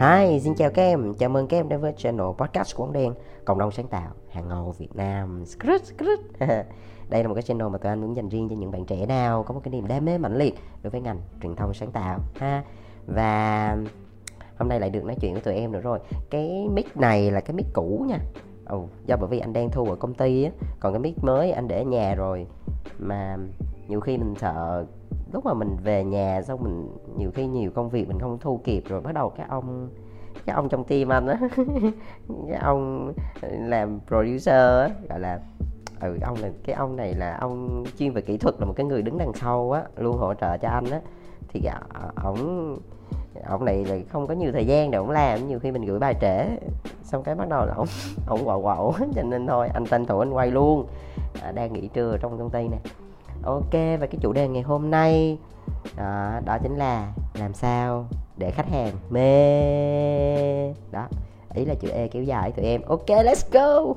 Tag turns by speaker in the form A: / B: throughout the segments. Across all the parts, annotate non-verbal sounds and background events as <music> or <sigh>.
A: Hi, xin chào các em, chào mừng các em đến với channel podcast của Bóng Đen Cộng đồng sáng tạo, hàng ngầu Việt Nam. <laughs> Đây là một cái channel mà tụi anh muốn dành riêng cho những bạn trẻ nào Có một cái niềm đam mê mạnh liệt đối với ngành truyền thông sáng tạo ha. Và hôm nay lại được nói chuyện với tụi em nữa rồi. Cái mic này là cái mic cũ nha. Ồ, oh, do bởi vì anh đang thu ở công ty á Còn cái mic mới anh để ở nhà rồi Mà nhiều khi mình sợ lúc mà mình về nhà xong mình nhiều khi nhiều công việc mình không thu kịp rồi bắt đầu cái ông cái ông trong team anh á <laughs> cái ông làm producer á gọi là ừ ông là cái ông này là ông chuyên về kỹ thuật là một cái người đứng đằng sau á luôn hỗ trợ cho anh á. Thì ổng ông này là không có nhiều thời gian để ông làm nhiều khi mình gửi bài trễ. Xong cái bắt đầu là ông ông quậu quậu <laughs> cho nên thôi anh tranh thủ anh quay luôn. À, đang nghỉ trưa trong công ty nè ok và cái chủ đề ngày hôm nay đó, đó chính là làm sao để khách hàng mê. Đó ý là chữ e kéo dài tụi em ok let's go.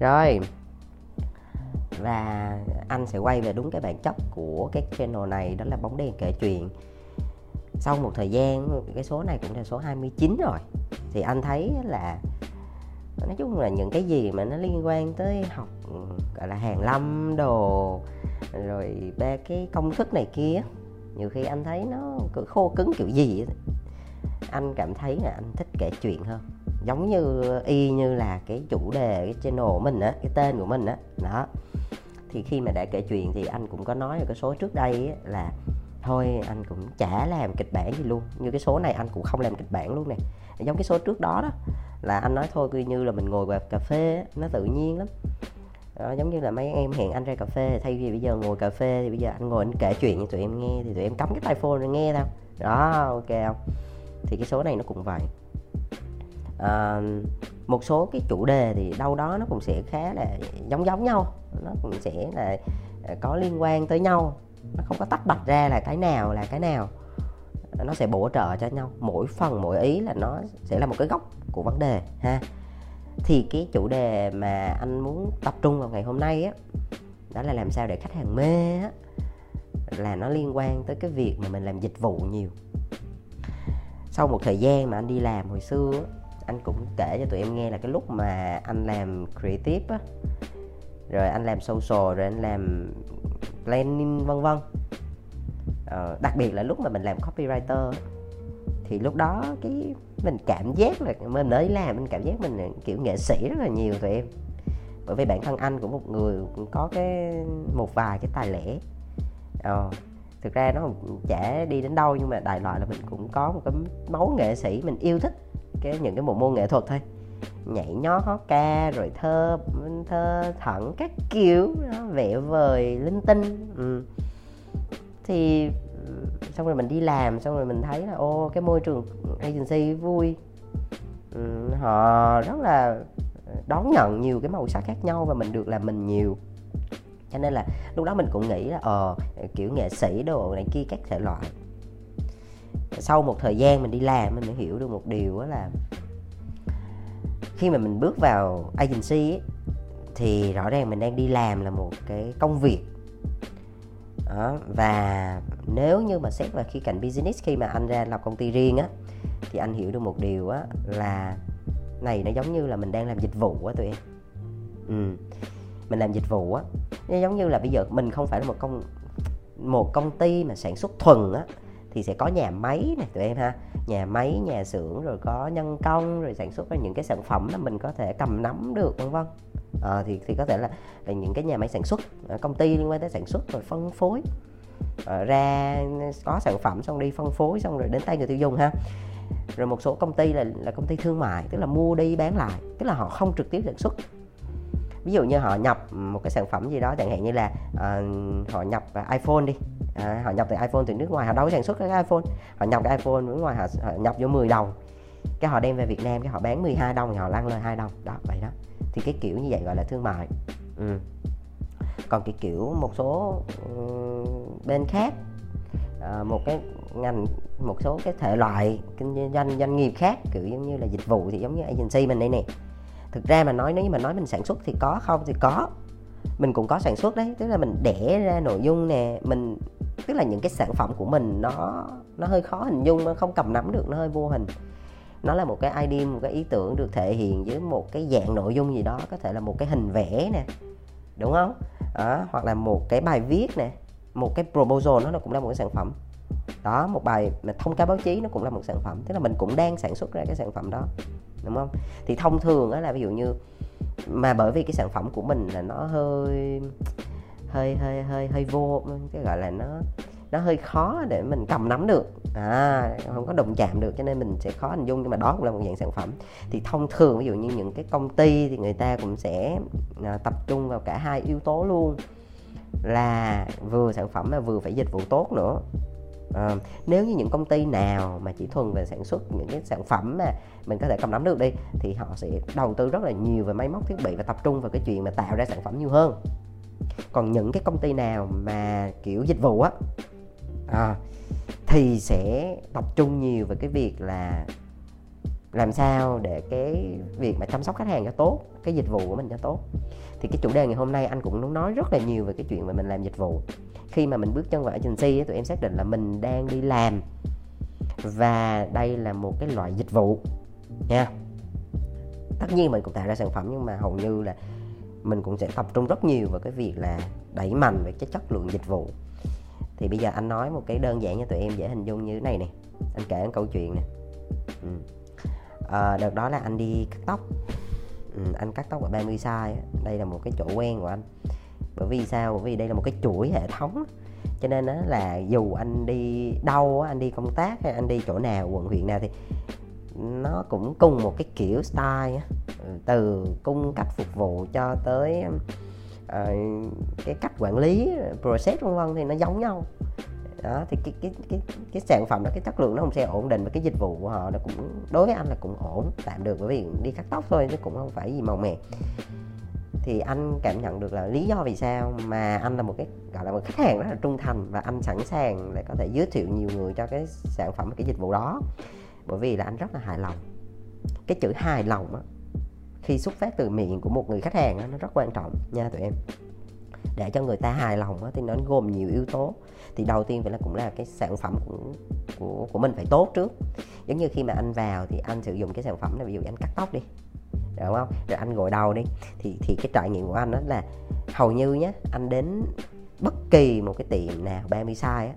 A: Rồi và anh sẽ quay về đúng cái bản chất của cái channel này đó là bóng đèn kể chuyện sau một thời gian cái số này cũng là số 29 rồi thì anh thấy là nói chung là những cái gì mà nó liên quan tới học gọi là hàng lâm đồ rồi ba cái công thức này kia nhiều khi anh thấy nó cứ khô cứng kiểu gì ấy. anh cảm thấy là anh thích kể chuyện hơn giống như y như là cái chủ đề cái channel của mình á cái tên của mình á đó. đó thì khi mà đã kể chuyện thì anh cũng có nói ở cái số trước đây á, là thôi anh cũng chả làm kịch bản gì luôn. Như cái số này anh cũng không làm kịch bản luôn nè. Giống cái số trước đó đó là anh nói thôi cứ như là mình ngồi vào cà phê nó tự nhiên lắm. Đó, giống như là mấy em hẹn anh ra cà phê thay vì bây giờ ngồi cà phê thì bây giờ anh ngồi anh kể chuyện cho tụi em nghe thì tụi em cắm cái tai phone rồi nghe tao đó ok không? Thì cái số này nó cũng vậy. À, một số cái chủ đề thì đâu đó nó cũng sẽ khá là giống giống nhau. Nó cũng sẽ là à, có liên quan tới nhau nó không có tách bạch ra là cái nào là cái nào. Nó sẽ bổ trợ cho nhau. Mỗi phần, mỗi ý là nó sẽ là một cái góc của vấn đề, ha. Thì cái chủ đề mà anh muốn tập trung vào ngày hôm nay á, đó là làm sao để khách hàng mê á, là nó liên quan tới cái việc mà mình làm dịch vụ nhiều. Sau một thời gian mà anh đi làm hồi xưa anh cũng kể cho tụi em nghe là cái lúc mà anh làm creative á, rồi anh làm social, rồi anh làm planning vân vân. Ờ, đặc biệt là lúc mà mình làm copywriter thì lúc đó cái mình cảm giác là mình mới làm mình cảm giác mình kiểu nghệ sĩ rất là nhiều tụi em. Bởi vì bản thân anh cũng một người cũng có cái một vài cái tài lẻ. Ờ, thực ra nó chả đi đến đâu nhưng mà đại loại là mình cũng có một cái máu nghệ sĩ mình yêu thích cái những cái bộ môn nghệ thuật thôi nhảy nhót hót ca rồi thơ thơ thẩn các kiểu đó, vẽ vời linh tinh ừ. thì ừ, xong rồi mình đi làm xong rồi mình thấy là ô cái môi trường agency vui. Ừ, họ rất là đón nhận nhiều cái màu sắc khác nhau và mình được làm mình nhiều. Cho nên là lúc đó mình cũng nghĩ là ờ kiểu nghệ sĩ đồ này kia các thể loại. Sau một thời gian mình đi làm mình mới hiểu được một điều đó là khi mà mình bước vào agency ấy, thì rõ ràng mình đang đi làm là một cái công việc. Đó, và nếu như mà xét vào khi cạnh business khi mà anh ra lập công ty riêng á thì anh hiểu được một điều á là này nó giống như là mình đang làm dịch vụ á tụi em. Ừ. mình làm dịch vụ á. Nó giống như là bây giờ mình không phải là một công một công ty mà sản xuất thuần á thì sẽ có nhà máy này tụi em ha. Nhà máy nhà xưởng rồi có nhân công rồi sản xuất ra những cái sản phẩm mà mình có thể cầm nắm được vân vân. À, thì thì có thể là, là những cái nhà máy sản xuất ờ, công ty liên quan tới sản xuất rồi phân phối. À, ra có sản phẩm xong đi phân phối xong rồi đến tay người tiêu dùng ha. Rồi một số công ty là là công ty thương mại tức là mua đi bán lại tức là họ không trực tiếp sản xuất ví dụ như họ nhập một cái sản phẩm gì đó chẳng hạn như là uh, họ nhập iPhone đi. À, họ nhập từ iPhone từ nước ngoài họ đâu có sản xuất cái iPhone. Họ nhập cái iPhone nước ngoài họ, họ nhập vô 10 đồng. Cái họ đem về Việt Nam cái họ bán 12 đồng thì họ lăn lời hai đồng. Đó vậy đó. Thì cái kiểu như vậy gọi là thương mại. Ừ. còn cái kiểu một số um, bên khác uh, một cái ngành một số cái thể loại kinh doanh doanh nghiệp khác kiểu giống như là dịch vụ thì giống như agency mình đây nè thực ra mà nói nếu như mà nói mình sản xuất thì có không thì có. Mình cũng có sản xuất đấy tức là mình đẻ ra nội dung nè mình tức là những cái sản phẩm của mình nó nó hơi khó hình dung nó không cầm nắm được nó hơi vô hình. Nó là một cái idea một cái ý tưởng được thể hiện với một cái dạng nội dung gì đó có thể là một cái hình vẽ nè đúng không? À, hoặc là một cái bài viết nè một cái proposal nó, nó cũng là một cái sản phẩm. Đó một bài mà thông cáo báo chí nó cũng là một sản phẩm tức là mình cũng đang sản xuất ra cái sản phẩm đó đúng không? Thì thông thường đó là ví dụ như mà bởi vì cái sản phẩm của mình là nó hơi hơi hơi hơi hơi vô cái gọi là nó nó hơi khó để mình cầm nắm được. À không có đụng chạm được cho nên mình sẽ khó hình dung nhưng mà đó cũng là một dạng sản phẩm. Thì thông thường ví dụ như những cái công ty thì người ta cũng sẽ à, tập trung vào cả hai yếu tố luôn là vừa sản phẩm mà vừa phải dịch vụ tốt nữa à, nếu như những công ty nào mà chỉ thuần về sản xuất những cái sản phẩm mà mình có thể cầm nắm được đi thì họ sẽ đầu tư rất là nhiều về máy móc thiết bị và tập trung vào cái chuyện mà tạo ra sản phẩm nhiều hơn. Còn những cái công ty nào mà kiểu dịch vụ á à, thì sẽ tập trung nhiều về cái việc là làm sao để cái việc mà chăm sóc khách hàng cho tốt, cái dịch vụ của mình cho tốt. Thì cái chủ đề ngày hôm nay anh cũng nói rất là nhiều về cái chuyện mà mình làm dịch vụ. Khi mà mình bước chân vào agency tụi em xác định là mình đang đi làm. Và đây là một cái loại dịch vụ, nha. Tất nhiên mình cũng tạo ra sản phẩm nhưng mà hầu như là mình cũng sẽ tập trung rất nhiều vào cái việc là đẩy mạnh về cái chất lượng dịch vụ. Thì bây giờ anh nói một cái đơn giản cho tụi em dễ hình dung như thế này nè. Anh kể một câu chuyện nè. Ừ à, đợt đó là anh đi cắt tóc. Ừ, anh cắt tóc ở 30 size đây là một cái chỗ quen của anh. Bởi vì sao? Bởi vì đây là một cái chuỗi hệ thống cho nên đó là dù anh đi đâu anh đi công tác hay anh đi chỗ nào quận huyện nào thì nó cũng cùng một cái kiểu style ừ, từ cung cách phục vụ cho tới uh, cái cách quản lý process vân vân thì nó giống nhau đó thì cái cái cái cái sản phẩm đó cái chất lượng nó không sẽ ổn định và cái dịch vụ của họ nó cũng đối với anh là cũng ổn tạm được. Bởi vì đi cắt tóc thôi chứ cũng không phải gì màu mè. Thì anh cảm nhận được là lý do vì sao mà anh là một cái gọi là một khách hàng rất là trung thành và anh sẵn sàng để có thể giới thiệu nhiều người cho cái sản phẩm cái dịch vụ đó. Bởi vì là anh rất là hài lòng. Cái chữ hài lòng á khi xuất phát từ miệng của một người khách hàng đó, nó rất quan trọng nha tụi em để cho người ta hài lòng thì nó gồm nhiều yếu tố. Thì đầu tiên phải là cũng là cái sản phẩm của của của mình phải tốt trước. Giống như khi mà anh vào thì anh sử dụng cái sản phẩm này ví dụ anh cắt tóc đi đúng không? Rồi anh gội đầu đi thì thì cái trải nghiệm của anh đó là hầu như nhé anh đến bất kỳ một cái tiệm nào 30 size á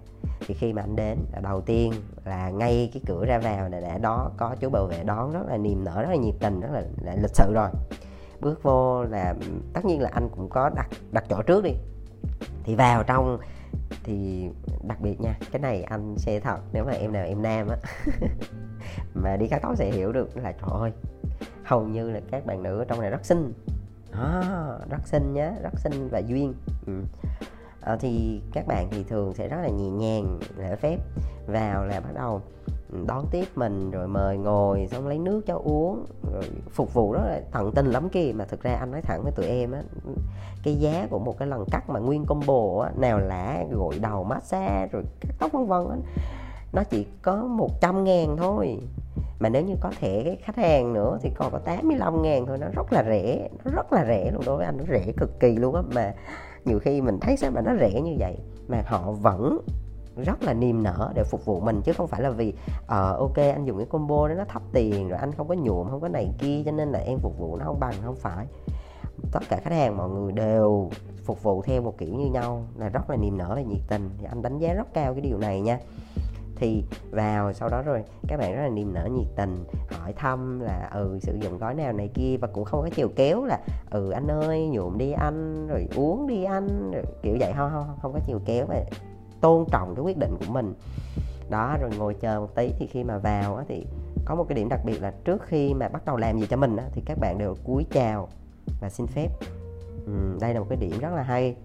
A: thì khi mà anh đến đầu tiên là ngay cái cửa ra vào là đã đó có chú bảo vệ đón rất là niềm nở rất là nhiệt tình rất là, là lịch sự rồi bước vô là tất nhiên là anh cũng có đặt đặt chỗ trước đi. Thì vào trong thì đặc biệt nha cái này anh sẽ thật nếu mà em nào em nam á <laughs> mà đi cắt tóc sẽ hiểu được là trời ơi hầu như là các bạn nữ ở trong này rất xinh. À, rất xinh nhá rất xinh và duyên. Ừ. à, thì các bạn thì thường sẽ rất là nhẹ nhàng lễ phép. Vào là bắt đầu đón tiếp mình, rồi mời ngồi, xong lấy nước cho uống, rồi phục vụ rất là tận tình lắm kia mà thực ra anh nói thẳng với tụi em á, cái giá của một cái lần cắt mà nguyên combo á, nào là gội đầu massage, rồi cắt tóc vân vân á, nó chỉ có 100 ngàn thôi. Mà nếu như có thẻ khách hàng nữa thì còn có 85 ngàn thôi, nó rất là rẻ, nó rất là rẻ luôn, đối với anh nó rẻ cực kỳ luôn á. Mà nhiều khi mình thấy sao mà nó rẻ như vậy, mà họ vẫn rất là niềm nở để phục vụ mình chứ không phải là vì uh, ok anh dùng cái combo đó nó thấp tiền rồi anh không có nhuộm không có này kia cho nên là em phục vụ nó không bằng không phải. Tất cả khách hàng mọi người đều phục vụ theo một kiểu như nhau là rất là niềm nở và nhiệt tình. Thì anh đánh giá rất cao cái điều này nha. Thì vào sau đó rồi các bạn rất là niềm nở nhiệt tình hỏi thăm là ừ sử dụng gói nào này kia và cũng không có chiều kéo là ừ anh ơi nhuộm đi anh rồi uống đi anh rồi kiểu vậy. Không không không có chiều kéo vậy tôn trọng cái quyết định của mình. Đó rồi ngồi chờ một tí thì khi mà vào á, thì có một cái điểm đặc biệt là trước khi mà bắt đầu làm gì cho mình á, thì các bạn đều cúi chào và xin phép. Ừ, đây là một cái điểm rất là hay.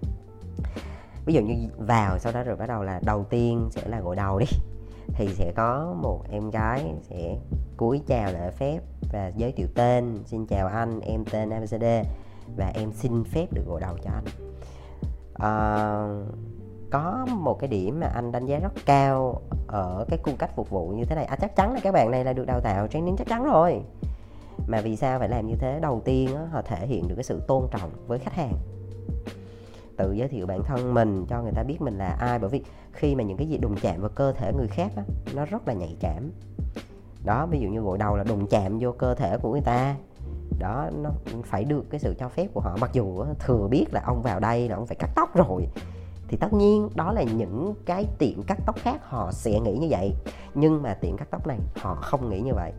A: Ví dụ như vào sau đó rồi bắt đầu là đầu tiên sẽ là gội đầu đi. Thì sẽ có một em gái sẽ cúi chào lễ phép và giới thiệu tên xin chào anh em tên abcd và em xin phép được gội đầu cho anh. À, có một cái điểm mà anh đánh giá rất cao ở cái cung cách phục vụ như thế này. À, chắc chắn là các bạn này là được đào tạo training chắc chắn rồi. Mà vì sao phải làm như thế? Đầu tiên đó, họ thể hiện được cái sự tôn trọng với khách hàng. Tự giới thiệu bản thân mình cho người ta biết mình là ai bởi vì khi mà những cái gì đụng chạm vào cơ thể người khác đó, nó rất là nhạy cảm. Đó ví dụ như gội đầu là đụng chạm vô cơ thể của người ta. Đó nó phải được cái sự cho phép của họ. Mặc dù thừa biết là ông vào đây là ông phải cắt tóc rồi thì tất nhiên đó là những cái tiệm cắt tóc khác họ sẽ nghĩ như vậy. Nhưng mà tiệm cắt tóc này họ không nghĩ như vậy.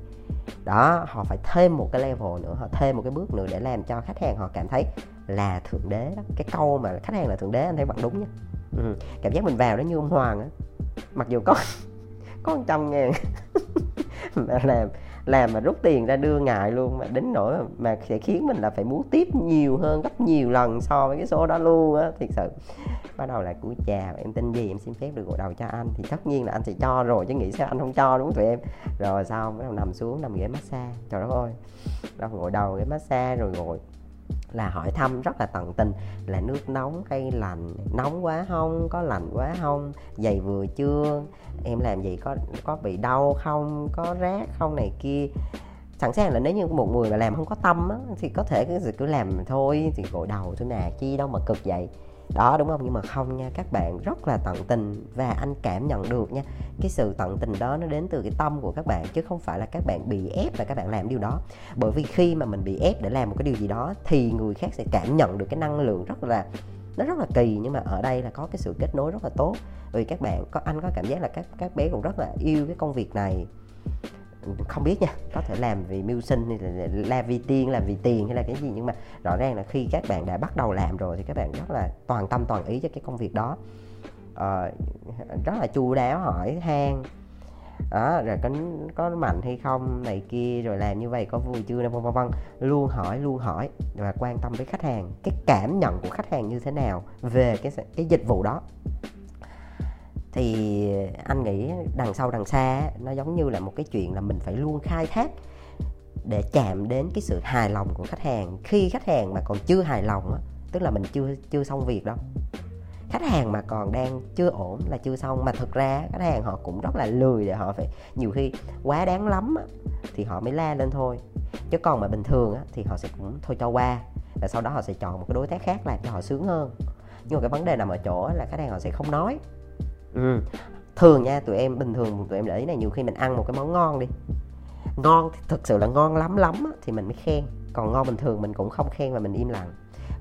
A: Đó, họ phải thêm một cái level nữa, họ thêm một cái bước nữa để làm cho khách hàng họ cảm thấy là thượng đế đó. Cái câu mà khách hàng là thượng đế, anh thấy bạn đúng nhá ừ. cảm giác mình vào đó như ông hoàng á. Mặc dù có <laughs> có một trăm ngàn. <laughs> Mà làm làm mà rút tiền ra đưa ngại luôn, mà đến nỗi mà sẽ khiến mình là phải muốn tiếp nhiều hơn, gấp nhiều lần so với cái số đó luôn á, thiệt sự bắt đầu là cúi chào em tin gì em xin phép được gội đầu cho anh. Thì tất nhiên là anh sẽ cho rồi chứ nghĩ sao anh không cho đúng không tụi em? Rồi xong bắt đầu nằm xuống nằm ghế massage. Trời đất ơi đâu gội đầu ghế massage rồi gội. Là hỏi thăm rất là tận tình là nước nóng hay lạnh nóng quá không có lạnh quá không giày vừa chưa em làm gì có có bị đau không có rác không này kia. Sẵn sàng là nếu như một người mà làm không có tâm á, thì có thể cứ cứ làm thôi thì gội đầu thôi nè chi đâu mà cực vậy đó, đúng không? Nhưng mà không nha, các bạn rất là tận tình và anh cảm nhận được nha. Cái sự tận tình đó nó đến từ cái tâm của các bạn, chứ không phải là các bạn bị ép và các bạn làm điều đó. Bởi vì khi mà mình bị ép để làm một cái điều gì đó thì người khác sẽ cảm nhận được cái năng lượng rất là, nó rất là kỳ. Nhưng mà ở đây là có cái sự kết nối rất là tốt. Vì các bạn có, anh có cảm giác là các các bé cũng rất là yêu cái công việc này không biết nha có thể làm vì mưu sinh hay là làm vì tiền làm vì tiền hay là cái gì nhưng mà rõ ràng là khi các bạn đã bắt đầu làm rồi thì các bạn rất là toàn tâm toàn ý cho cái công việc đó. Ờ, rất là chu đáo hỏi han. Đó rồi có có mạnh hay không này kia rồi làm như vậy có vui chưa vân vân vân. Luôn hỏi luôn hỏi và quan tâm với khách hàng. Cái cảm nhận của khách hàng như thế nào về cái cái dịch vụ đó? Thì anh nghĩ đằng sau đằng xa nó giống như là một cái chuyện là mình phải luôn khai thác để chạm đến cái sự hài lòng của khách hàng. Khi khách hàng mà còn chưa hài lòng á tức là mình chưa chưa xong việc đâu. Khách hàng mà còn đang chưa ổn là chưa xong. Mà thực ra khách hàng họ cũng rất là lười để họ phải nhiều khi quá đáng lắm á, thì họ mới la lên thôi. Chứ còn mà bình thường á, thì họ sẽ cũng thôi cho qua và sau đó họ sẽ chọn một cái đối tác khác làm cho họ sướng hơn. Nhưng mà cái vấn đề nằm ở chỗ là khách hàng họ sẽ không nói ừ. thường nha tụi em bình thường tụi em để ý này nhiều khi mình ăn một cái món ngon đi. Ngon thực sự là ngon lắm lắm á, thì mình mới khen. Còn ngon bình thường mình cũng không khen và mình im lặng.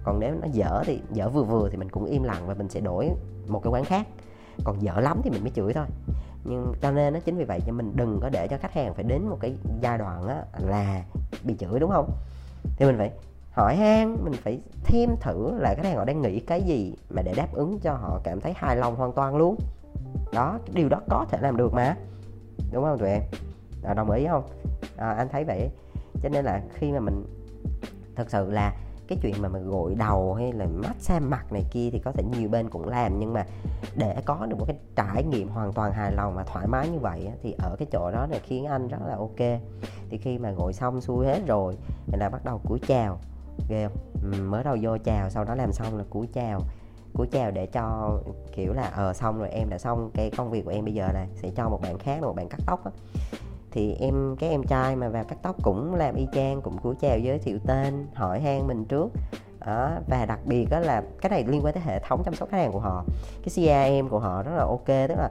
A: Còn nếu nó dở thì dở vừa vừa thì mình cũng im lặng và mình sẽ đổi một cái quán khác. Còn dở lắm thì mình mới chửi thôi. Nhưng cho nên nó chính vì vậy cho mình đừng có để cho khách hàng phải đến một cái giai đoạn á, là bị chửi đúng không? Thì mình phải hỏi han mình phải thêm thử là khách hàng họ đang nghĩ cái gì mà để đáp ứng cho họ cảm thấy hài lòng hoàn toàn luôn đó điều đó có thể làm được mà. Đúng không tụi em à, đồng ý không? À, anh thấy vậy. Cho nên là khi mà mình thật sự là cái chuyện mà mình gội đầu hay là massage mặt này kia thì có thể nhiều bên cũng làm nhưng mà để có được một cái trải nghiệm hoàn toàn hài lòng và thoải mái như vậy thì ở cái chỗ đó là khiến anh rất là ok. Thì khi mà gội xong xuôi hết rồi là bắt đầu cúi chào. Ghê không? Ừ, mới đầu vô chào sau đó làm xong là cúi chào cúi chào để cho kiểu là ờ xong rồi em đã xong cái công việc của em bây giờ này sẽ cho một bạn khác một bạn cắt tóc á. Thì em cái em trai mà vào cắt tóc cũng làm y chang cũng cúi chào giới thiệu tên hỏi han mình trước. Đó, và đặc biệt đó là cái này liên quan tới hệ thống chăm sóc khách hàng của họ. Cái CRM của họ rất là ok tức là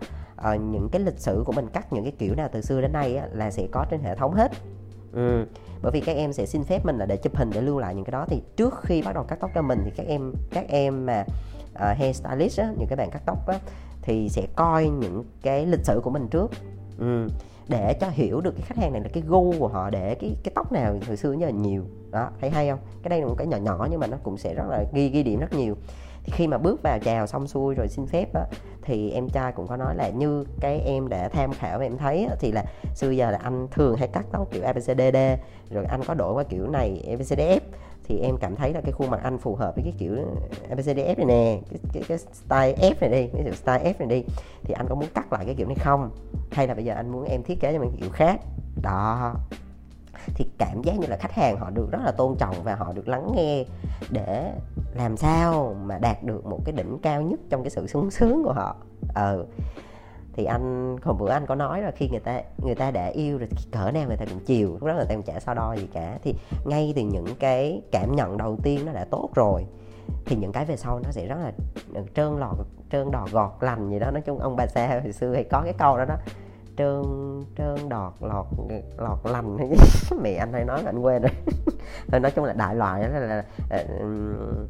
A: uh, những cái lịch sử của mình cắt những cái kiểu nào từ xưa đến nay á, là sẽ có trên hệ thống hết. Ừ. bởi vì các em sẽ xin phép mình là để chụp hình để lưu lại những cái đó. Thì trước khi bắt đầu cắt tóc cho mình thì các em các em mà uh, hair stylist á, những cái bạn cắt tóc á, thì sẽ coi những cái lịch sử của mình trước. Ừ để cho hiểu được cái khách hàng này là cái gu của họ để cái cái tóc nào hồi xưa giờ nhiều. Đó thấy hay không? Cái đây là một cái nhỏ nhỏ nhưng mà nó cũng sẽ rất là ghi ghi điểm rất nhiều. Thì khi mà bước vào chào xong xuôi rồi xin phép á, thì em trai cũng có nói là như cái em đã tham khảo và em thấy á, thì là xưa giờ là anh thường hay cắt tóc kiểu ABCDD rồi anh có đổi qua kiểu này ABCDF thì em cảm thấy là cái khuôn mặt anh phù hợp với cái kiểu ABCDF này nè cái, cái, cái style F này đi cái kiểu style F này đi. Thì anh có muốn cắt lại cái kiểu này không? Hay là bây giờ anh muốn em thiết kế cho mình kiểu khác? Đó. Thì cảm giác như là khách hàng họ được rất là tôn trọng và họ được lắng nghe để làm sao mà đạt được một cái đỉnh cao nhất trong cái sự sung sướng của họ. Ờ thì anh hôm bữa anh có nói là khi người ta người ta đã yêu rồi cỡ nào người ta cũng chiều lúc đó người ta cũng chả so đo gì cả. Thì ngay từ những cái cảm nhận đầu tiên nó đã tốt rồi thì những cái về sau nó sẽ rất là ừ, trơn lọt trơn đỏ gọt lành gì đó. Nói chung ông bà xa hồi xưa hay có cái câu đó đó trơn trơn đọt lọt lọt lành <laughs> mẹ anh hay nói là anh quên rồi. <laughs> Nói chung là đại loại đó là, là, là ừ,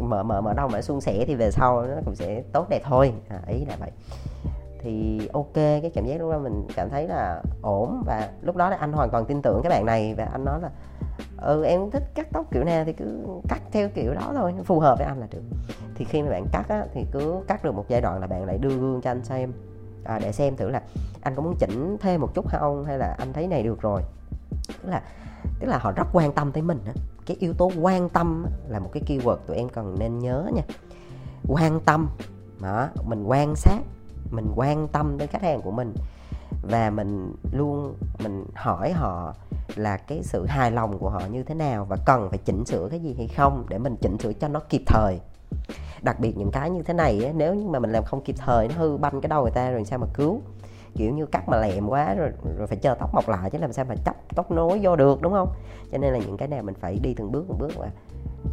A: mở mở mở đâu mà suôn sẻ thì về sau nó cũng sẽ tốt đẹp thôi. À, ý là vậy. Thì ok cái cảm giác lúc đó mình cảm thấy là ổn và lúc đó là anh hoàn toàn tin tưởng cái bạn này và anh nói là ừ em thích cắt tóc kiểu nào thì cứ cắt theo kiểu đó thôi phù hợp với anh là được. Thì khi mà bạn cắt á, thì cứ cắt được một giai đoạn là bạn lại đưa gương cho anh xem. À, để xem thử là anh có muốn chỉnh thêm một chút không hay là anh thấy này được rồi tức là tức là họ rất quan tâm tới mình đó, cái yếu tố quan tâm là một cái keyword tụi em cần nên nhớ nha. Quan tâm đó mình quan sát mình quan tâm đến khách hàng của mình và mình luôn mình hỏi họ là cái sự hài lòng của họ như thế nào và cần phải chỉnh sửa cái gì hay không để mình chỉnh sửa cho nó kịp thời. Đặc biệt những cái như thế này ấy, nếu như mà mình làm không kịp thời nó hư banh cái đầu người ta rồi sao mà cứu? Kiểu như cắt mà lẹm quá rồi rồi phải chờ tóc mọc lại chứ làm sao mà chắp tóc nối vô được đúng không? Cho nên là những cái này mình phải đi từng bước từng bước mà.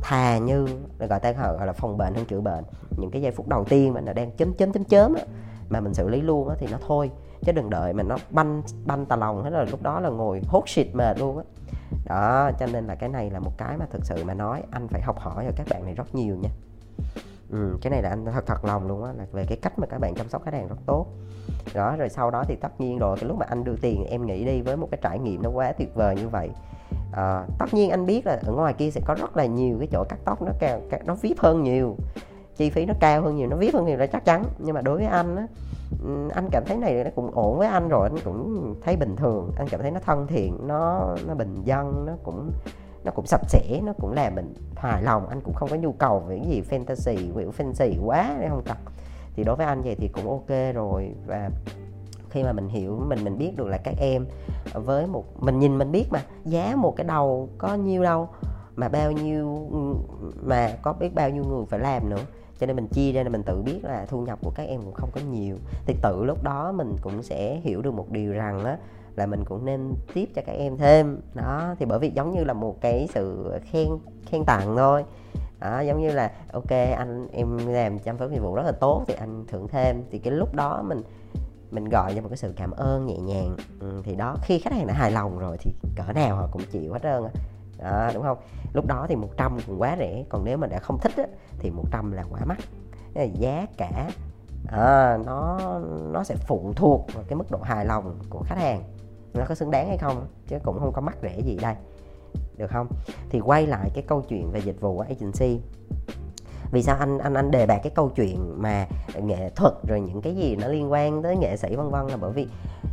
A: Thà như gọi ta gọi là phòng bệnh hơn chữa bệnh. Những cái giây phút đầu tiên mà nó đang chấm chấm chấm chấm á, mà mình xử lý luôn á thì nó thôi. Chứ đừng đợi mà nó banh banh tà lòng hết rồi lúc đó là ngồi hốt shit mệt luôn á. Đó cho nên là cái này là một cái mà thực sự mà nói anh phải học hỏi ở các bạn này rất nhiều nha ừ, cái này là anh thật thật lòng luôn á là về cái cách mà các bạn chăm sóc khách hàng rất tốt. Đó rồi sau đó thì tất nhiên rồi cái lúc mà anh đưa tiền em nghĩ đi với một cái trải nghiệm nó quá tuyệt vời như vậy à, tất nhiên anh biết là ở ngoài kia sẽ có rất là nhiều cái chỗ cắt tóc nó cao nó vip hơn nhiều chi phí nó cao hơn nhiều nó vip hơn nhiều là chắc chắn. Nhưng mà đối với anh á anh cảm thấy này nó cũng ổn với anh rồi anh cũng thấy bình thường anh cảm thấy nó thân thiện nó nó bình dân nó cũng nó cũng sạch sẽ, nó cũng làm mình hài lòng. Anh cũng không có nhu cầu về cái gì fantasy kiểu fancy quá để không cần. thì đối với anh vậy thì cũng ok rồi. Và khi mà mình hiểu, mình mình biết được là các em với một, mình nhìn mình biết mà, giá một cái đầu có nhiêu đâu, mà bao nhiêu, mà có biết bao nhiêu người phải làm nữa. Cho nên mình chia ra là mình tự biết là thu nhập của các em cũng không có nhiều. Thì tự lúc đó mình cũng sẽ hiểu được một điều rằng á là mình cũng nên tiếp cho các em thêm. Đó thì bởi vì giống như là một cái sự khen khen tặng thôi. Đó, giống như là ok anh em làm chăm sóc dịch vụ rất là tốt thì anh thưởng thêm. Thì cái lúc đó mình mình gọi cho một cái sự cảm ơn nhẹ nhàng. Ừ, thì đó khi khách hàng đã hài lòng rồi thì cỡ nào họ cũng chịu hết trơn đó, đúng không? Lúc đó thì 100 cũng quá rẻ còn nếu mà đã không thích á, thì 100 là quá mắc. Giá cả à, nó nó sẽ phụ thuộc vào cái mức độ hài lòng của khách hàng nó có xứng đáng hay không chứ cũng không có mắc rẻ gì đây. Được không? Thì quay lại cái câu chuyện về dịch vụ agency. Vì sao anh anh anh đề bạt cái câu chuyện mà nghệ thuật rồi những cái gì nó liên quan tới nghệ sĩ vân vân là bởi vì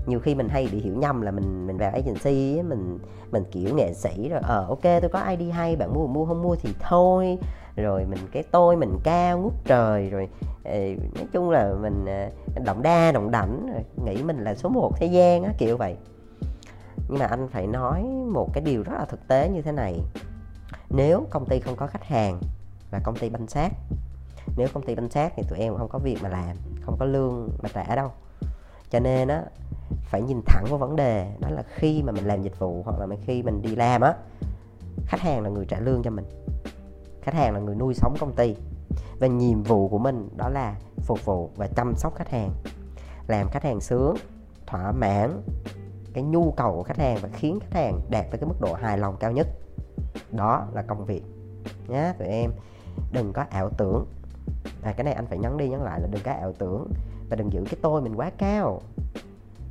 A: nhiều khi mình hay bị hiểu nhầm là mình mình vào agency ấy, mình mình kiểu nghệ sĩ rồi ờ ok tôi có id hay bạn mua mua không mua thì thôi. Rồi mình cái tôi mình cao ngút trời rồi ờ, nói chung là mình ờ, động đa động đảnh rồi nghĩ mình là số 1 thế gian á kiểu vậy nhưng mà anh phải nói một cái điều rất là thực tế như thế này. Nếu công ty không có khách hàng và công ty banh sát nếu công ty banh sát thì tụi em không có việc mà làm, không có lương mà trả đâu. Cho nên á, phải nhìn thẳng vào vấn đề, đó là khi mà mình làm dịch vụ hoặc là khi mình đi làm á, khách hàng là người trả lương cho mình, khách hàng là người nuôi sống công ty. Và nhiệm vụ của mình đó là phục vụ và chăm sóc khách hàng, làm khách hàng sướng, thỏa mãn cái nhu cầu của khách hàng và khiến khách hàng đạt tới cái mức độ hài lòng cao nhất. Đó là công việc. Nhé tụi em đừng có ảo tưởng. À, cái này anh phải nhắn đi nhắn lại là đừng có ảo tưởng và đừng giữ cái tôi mình quá cao.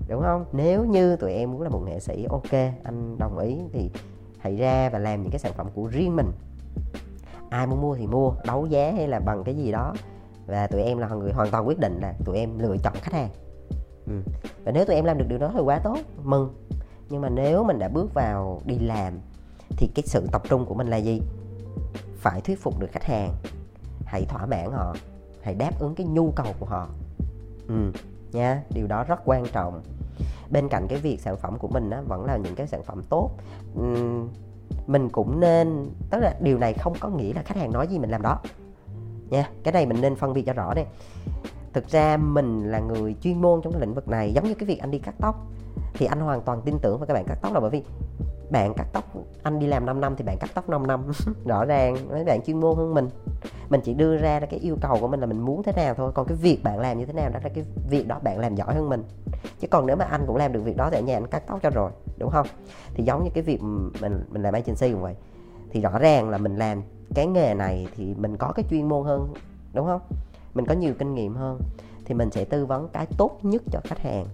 A: Đúng không? Nếu như tụi em muốn là một nghệ sĩ ok anh đồng ý thì hãy ra và làm những cái sản phẩm của riêng mình. Ai muốn mua thì mua đấu giá hay là bằng cái gì đó. Và tụi em là người hoàn toàn quyết định là tụi em lựa chọn khách hàng ừ. và nếu tụi em làm được điều đó thì quá tốt. Mừng. Nhưng mà nếu mình đã bước vào đi làm thì cái sự tập trung của mình là gì? Phải thuyết phục được khách hàng. Hãy thỏa mãn họ. Hãy đáp ứng cái nhu cầu của họ. Ừ nha. Điều đó rất quan trọng. Bên cạnh cái việc sản phẩm của mình á, vẫn là những cái sản phẩm tốt. Uhm, mình cũng nên tức là điều này không có nghĩa là khách hàng nói gì mình làm đó. Nha cái này mình nên phân biệt cho rõ đây thực ra mình là người chuyên môn trong cái lĩnh vực này, giống như cái việc anh đi cắt tóc. Thì anh hoàn toàn tin tưởng vào các bạn cắt tóc là bởi vì bạn cắt tóc, anh đi làm 5 năm thì bạn cắt tóc 5 năm. <laughs> Rõ ràng, mấy bạn chuyên môn hơn mình. Mình chỉ đưa ra cái yêu cầu của mình là mình muốn thế nào thôi, còn cái việc bạn làm như thế nào đó là cái việc đó bạn làm giỏi hơn mình. Chứ còn nếu mà anh cũng làm được việc đó thì ở nhà anh cắt tóc cho rồi, đúng không? Thì giống như cái việc mình mình làm agency cũng vậy. Thì rõ ràng là mình làm cái nghề này thì mình có cái chuyên môn hơn, đúng không? Mình có nhiều kinh nghiệm hơn thì mình sẽ tư vấn cái tốt nhất cho khách hàng.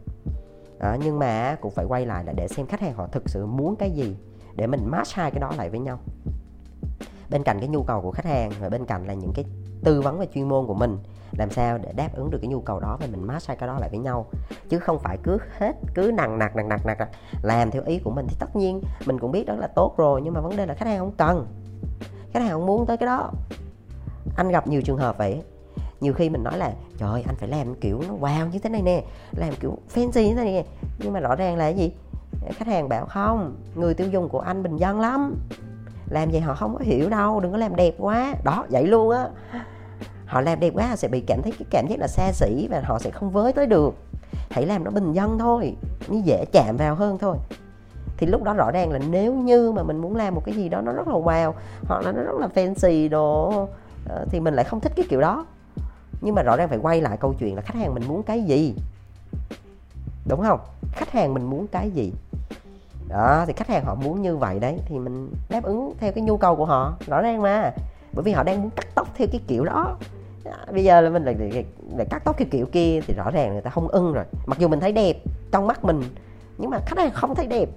A: À, nhưng mà cũng phải quay lại là để xem khách hàng họ thực sự muốn cái gì để mình match hai cái đó lại với nhau. Bên cạnh cái nhu cầu của khách hàng và bên cạnh là những cái tư vấn về chuyên môn của mình làm sao để đáp ứng được cái nhu cầu đó và mình match hai cái đó lại với nhau. Chứ không phải cứ hết cứ nặng nặc nặng nặc nặng nặc làm theo ý của mình thì tất nhiên mình cũng biết đó là tốt rồi nhưng mà vấn đề là khách hàng không cần. Khách hàng không muốn tới cái đó. Anh gặp nhiều trường hợp vậy nhiều khi mình nói là, trời ơi, anh phải làm kiểu nó wow như thế này nè, làm kiểu fancy như thế này nè. Nhưng mà rõ ràng là cái gì? Khách hàng bảo, không, người tiêu dùng của anh bình dân lắm, làm gì họ không có hiểu đâu, đừng có làm đẹp quá. Đó, vậy luôn á. Họ làm đẹp quá, họ sẽ bị cảm thấy, cái cảm giác là xa xỉ và họ sẽ không với tới được. Hãy làm nó bình dân thôi nó dễ chạm vào hơn thôi. Thì lúc đó rõ ràng là nếu như mà mình muốn làm một cái gì đó nó rất là wow, hoặc là nó rất là fancy đồ ờ, thì mình lại không thích cái kiểu đó nhưng mà rõ ràng phải quay lại câu chuyện là khách hàng mình muốn cái gì? Đúng không? Khách hàng mình muốn cái gì? Đó thì khách hàng họ muốn như vậy đấy thì mình đáp ứng theo cái nhu cầu của họ rõ ràng mà. Bởi vì họ đang muốn cắt tóc theo cái kiểu đó. Bây giờ là mình lại, lại, lại cắt tóc theo kiểu kia thì rõ ràng người ta không ưng rồi. Mặc dù mình thấy đẹp trong mắt mình nhưng mà khách hàng không thấy đẹp.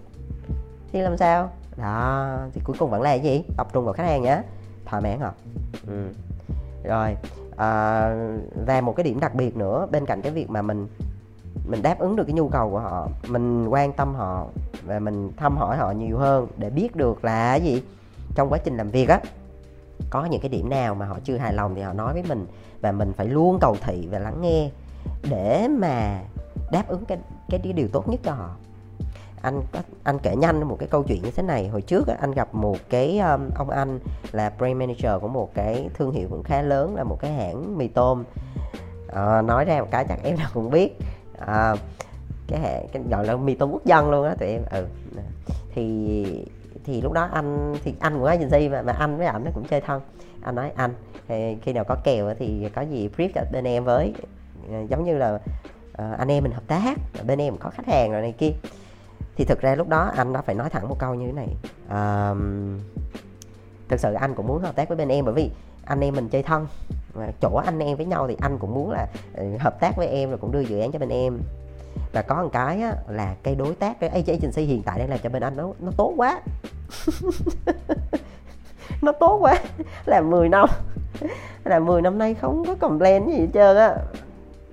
A: Thì làm sao? Đó thì cuối cùng vẫn là cái gì? Tập trung vào khách hàng nhé thỏa mãn họ. Ừ. rồi à, và một cái điểm đặc biệt nữa bên cạnh cái việc mà mình mình đáp ứng được cái nhu cầu của họ mình quan tâm họ và mình thăm hỏi họ nhiều hơn để biết được là gì trong quá trình làm việc á có những cái điểm nào mà họ chưa hài lòng thì họ nói với mình và mình phải luôn cầu thị và lắng nghe để mà đáp ứng cái cái điều tốt nhất cho họ anh anh kể nhanh một cái câu chuyện như thế này. Hồi trước anh gặp một cái um, ông anh là brand manager của một cái thương hiệu cũng khá lớn là một cái hãng mì tôm. À, nói ra một cái chắc em nào cũng biết. À, cái hãng cái gọi là mì tôm quốc dân luôn á tụi em. Ừ. Thì thì lúc đó anh thì anh cũng agency mà mà anh với ảnh nó cũng chơi thân. Anh nói anh khi nào có kèo thì có gì brief cho bên em với. Ờ, giống như là uh, anh em mình hợp tác bên em có khách hàng rồi này kia thì thực ra lúc đó anh đã phải nói thẳng một câu như thế này. À, thực sự anh cũng muốn hợp tác với bên em bởi vì anh em mình chơi thân. Chỗ anh em với nhau thì anh cũng muốn là ừ, hợp tác với em rồi cũng đưa dự án cho bên em. Và có một cái á, là cái đối tác cái agency hiện tại đang làm cho bên anh nó nó tốt quá. <laughs> Nó tốt quá. Là 10 năm là 10 năm nay không có complain gì hết trơn á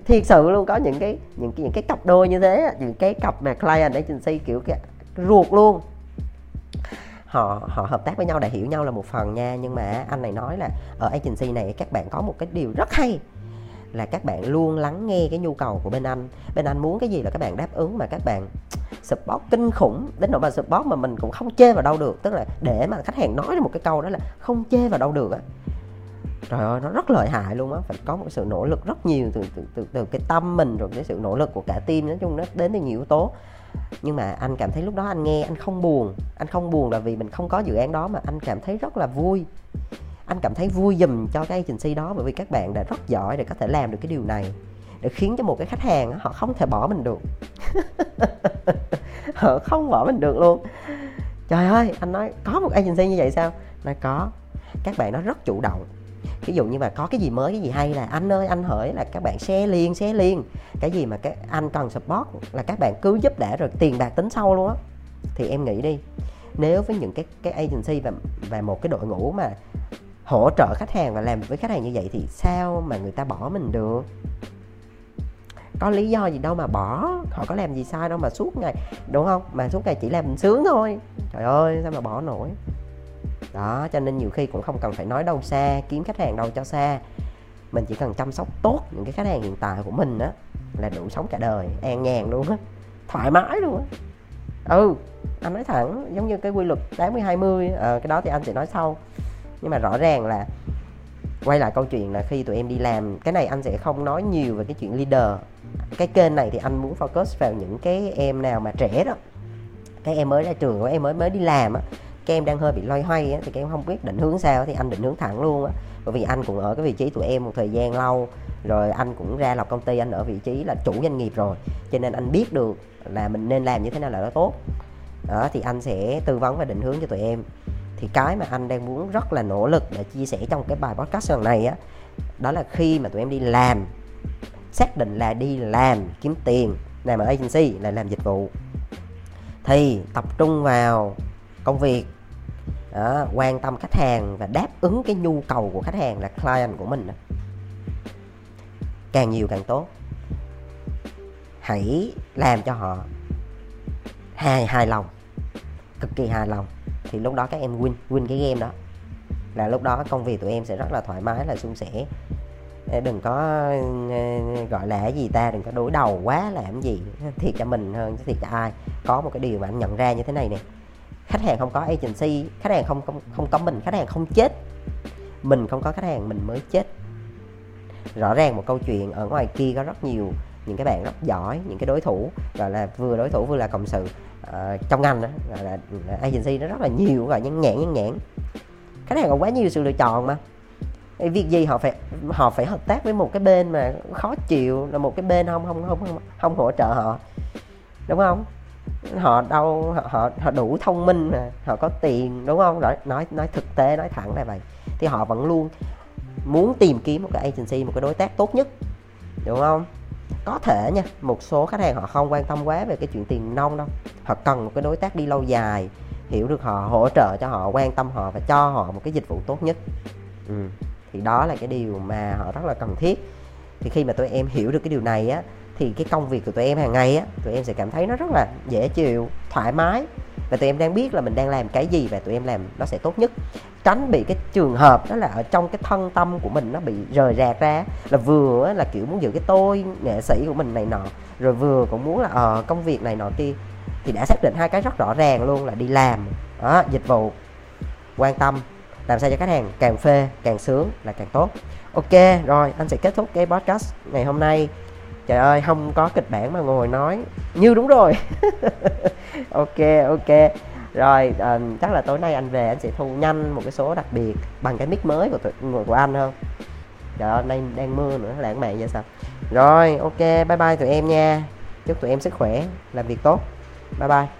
A: thiệt sự luôn, có những cái những cái những cái cặp đôi như thế những cái cặp mà client agency kiểu cái ruột luôn. Họ họ hợp tác với nhau để hiểu nhau là một phần nha, nhưng mà anh này nói là ở agency này các bạn có một cái điều rất hay là các bạn luôn lắng nghe cái nhu cầu của bên anh. Bên anh muốn cái gì là các bạn đáp ứng mà các bạn support kinh khủng, đến nỗi mà support mà mình cũng không chê vào đâu được. Tức là để mà khách hàng nói một cái câu đó là không chê vào đâu được á trời ơi nó rất lợi hại luôn á. Phải có một sự nỗ lực rất nhiều từ từ từ, từ cái tâm mình rồi cái sự nỗ lực của cả team nói chung nó đến từ nhiều yếu tố. Nhưng mà anh cảm thấy lúc đó anh nghe anh không buồn. Anh không buồn là vì mình không có dự án đó mà anh cảm thấy rất là vui. Anh cảm thấy vui dùm cho cái agency đó bởi vì các bạn đã rất giỏi để có thể làm được cái điều này để khiến cho một cái khách hàng họ không thể bỏ mình được. <laughs> Họ không bỏ mình được luôn. Trời ơi anh nói có một agency như vậy sao? Nói có. Các bạn nó rất chủ động ví dụ như mà có cái gì mới, cái gì hay là anh ơi, anh hỡi là các bạn share liền share liền. Cái gì mà các anh cần support là các bạn cứ giúp đỡ rồi, tiền bạc tính sau luôn á. Thì em nghĩ đi, nếu với những cái cái agency và và một cái đội ngũ mà hỗ trợ khách hàng và làm với khách hàng như vậy thì sao mà người ta bỏ mình được? Có lý do gì đâu mà bỏ, họ có làm gì sai đâu mà suốt ngày, đúng không? Mà suốt ngày chỉ làm sướng thôi. Trời ơi, sao mà bỏ nổi? Đó cho nên nhiều khi cũng không cần phải nói đâu xa kiếm khách hàng đâu cho xa mình chỉ cần chăm sóc tốt những cái khách hàng hiện tại của mình á là đủ sống cả đời an nhàn luôn á thoải mái luôn á. Ừ anh nói thẳng giống như cái quy luật 80 20 à, cái đó thì anh sẽ nói sau. Nhưng mà rõ ràng là quay lại câu chuyện là khi tụi em đi làm cái này anh sẽ không nói nhiều về cái chuyện leader. Cái kênh này thì anh muốn focus vào những cái em nào mà trẻ đó. Cái em mới ra trường của em mới mới đi làm á các em đang hơi bị loay hoay á, thì các em không biết định hướng sao thì anh định hướng thẳng luôn á. Bởi vì anh cũng ở cái vị trí tụi em một thời gian lâu rồi anh cũng ra lập công ty anh ở vị trí là chủ doanh nghiệp rồi. Cho nên anh biết được là mình nên làm như thế nào là nó tốt. Đó thì anh sẽ tư vấn và định hướng cho tụi em. Thì cái mà anh đang muốn rất là nỗ lực để chia sẻ trong cái bài podcast lần này á đó là khi mà tụi em đi làm xác định là đi làm kiếm tiền làm ở agency là làm dịch vụ thì tập trung vào công việc đó, quan tâm khách hàng và đáp ứng cái nhu cầu của khách hàng là client của mình càng nhiều càng tốt. Hãy làm cho họ hài hài lòng cực kỳ hài lòng. Thì lúc đó các em win win cái game đó. Là lúc đó công việc tụi em sẽ rất là thoải mái là suôn sẻ đừng có gọi là cái gì ta đừng có đối đầu quá làm gì. Thiệt cho mình hơn chứ thiệt cho ai. Có một cái điều mà anh nhận ra như thế này nè khách hàng không có agency khách hàng không không không có mình khách hàng không chết. Mình không có khách hàng mình mới chết. Rõ ràng một câu chuyện ở ngoài kia có rất nhiều những cái bạn rất giỏi những cái đối thủ gọi là vừa đối thủ vừa là cộng sự uh, trong ngành đó gọi là agency nó rất là nhiều gọi nhãn nhãn nhãn nhãn. Khách hàng có quá nhiều sự lựa chọn mà. Việc gì họ phải họ phải hợp tác với một cái bên mà khó chịu là một cái bên không không không không, không hỗ trợ họ. Đúng không? Họ đâu họ họ, họ đủ thông minh mà họ có tiền đúng không? Nói nói nói thực tế nói thẳng là vậy. Thì họ vẫn luôn muốn tìm kiếm một cái agency một cái đối tác tốt nhất đúng không? Có thể nha một số khách hàng họ không quan tâm quá về cái chuyện tiền nông đâu. Họ cần một cái đối tác đi lâu dài hiểu được họ hỗ trợ cho họ quan tâm họ và cho họ một cái dịch vụ tốt nhất. Ừ. thì đó là cái điều mà họ rất là cần thiết. Thì khi mà tụi em hiểu được cái điều này á thì cái công việc của tụi em hàng ngày á, tụi em sẽ cảm thấy nó rất là dễ chịu, thoải mái. Và tụi em đang biết là mình đang làm cái gì và tụi em làm nó sẽ tốt nhất. Tránh bị cái trường hợp đó là ở trong cái thân tâm của mình nó bị rời rạc ra là vừa là kiểu muốn giữ cái tôi nghệ sĩ của mình này nọ, rồi vừa cũng muốn là ờ công việc này nọ kia, thì đã xác định hai cái rất rõ ràng luôn là đi làm, đó, dịch vụ, quan tâm. Làm sao cho khách hàng càng phê, càng sướng là càng tốt. Ok, rồi, anh sẽ kết thúc cái podcast ngày hôm nay trời ơi không có kịch bản mà ngồi nói. Như đúng rồi. <laughs> Ok ok. Rồi à, chắc là tối nay anh về anh sẽ thu nhanh một cái số đặc biệt bằng cái mic mới của người của anh hơn trời ơi nay đang mưa nữa lãng mạn vậy sao? Rồi ok bye bye tụi em nha. Chúc tụi em sức khỏe làm việc tốt. Bye bye.